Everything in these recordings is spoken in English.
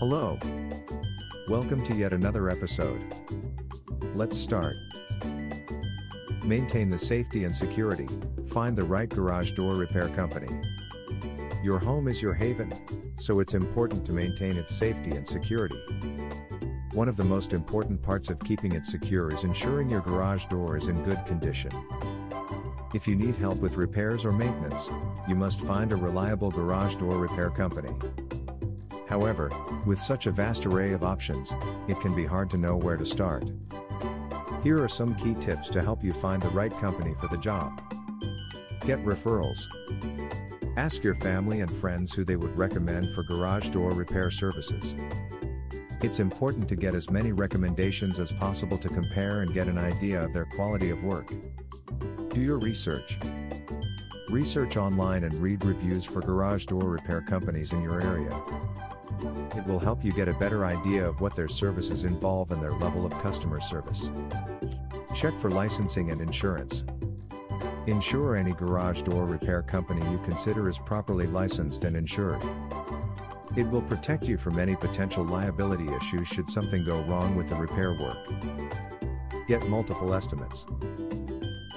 Hello. Welcome to yet another episode. Let's start. Maintain the safety and security, find the right garage door repair company. Your home is your haven, so it's important to maintain its safety and security. One of the most important parts of keeping it secure is ensuring your garage door is in good condition. If you need help with repairs or maintenance, you must find a reliable garage door repair company. However, with such a vast array of options, it can be hard to know where to start. Here are some key tips to help you find the right company for the job. Get referrals. Ask your family and friends who they would recommend for garage door repair services. It's important to get as many recommendations as possible to compare and get an idea of their quality of work. Do your research. Research online and read reviews for garage door repair companies in your area. It will help you get a better idea of what their services involve and their level of customer service. Check for licensing and insurance. Ensure any garage door repair company you consider is properly licensed and insured. It will protect you from any potential liability issues should something go wrong with the repair work. Get multiple estimates.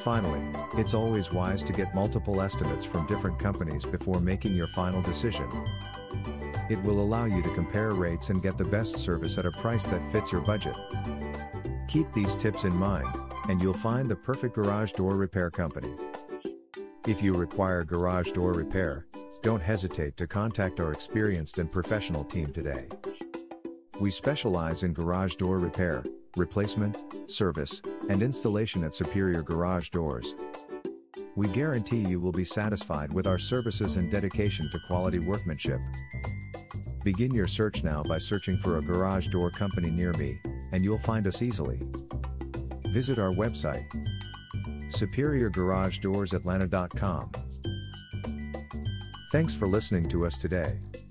Finally, it's always wise to get multiple estimates from different companies before making your final decision. It will allow you to compare rates and get the best service at a price that fits your budget. Keep these tips in mind, and you'll find the perfect garage door repair company. If you require garage door repair, don't hesitate to contact our experienced and professional team today. We specialize in garage door repair, replacement, service, and installation at Superior Garage Doors. We guarantee you will be satisfied with our services and dedication to quality workmanship. Begin your search now by searching for a garage door company near me, and you'll find us easily. Visit our website superiorgaragedoorsatlanta.com. Thanks for listening to us today.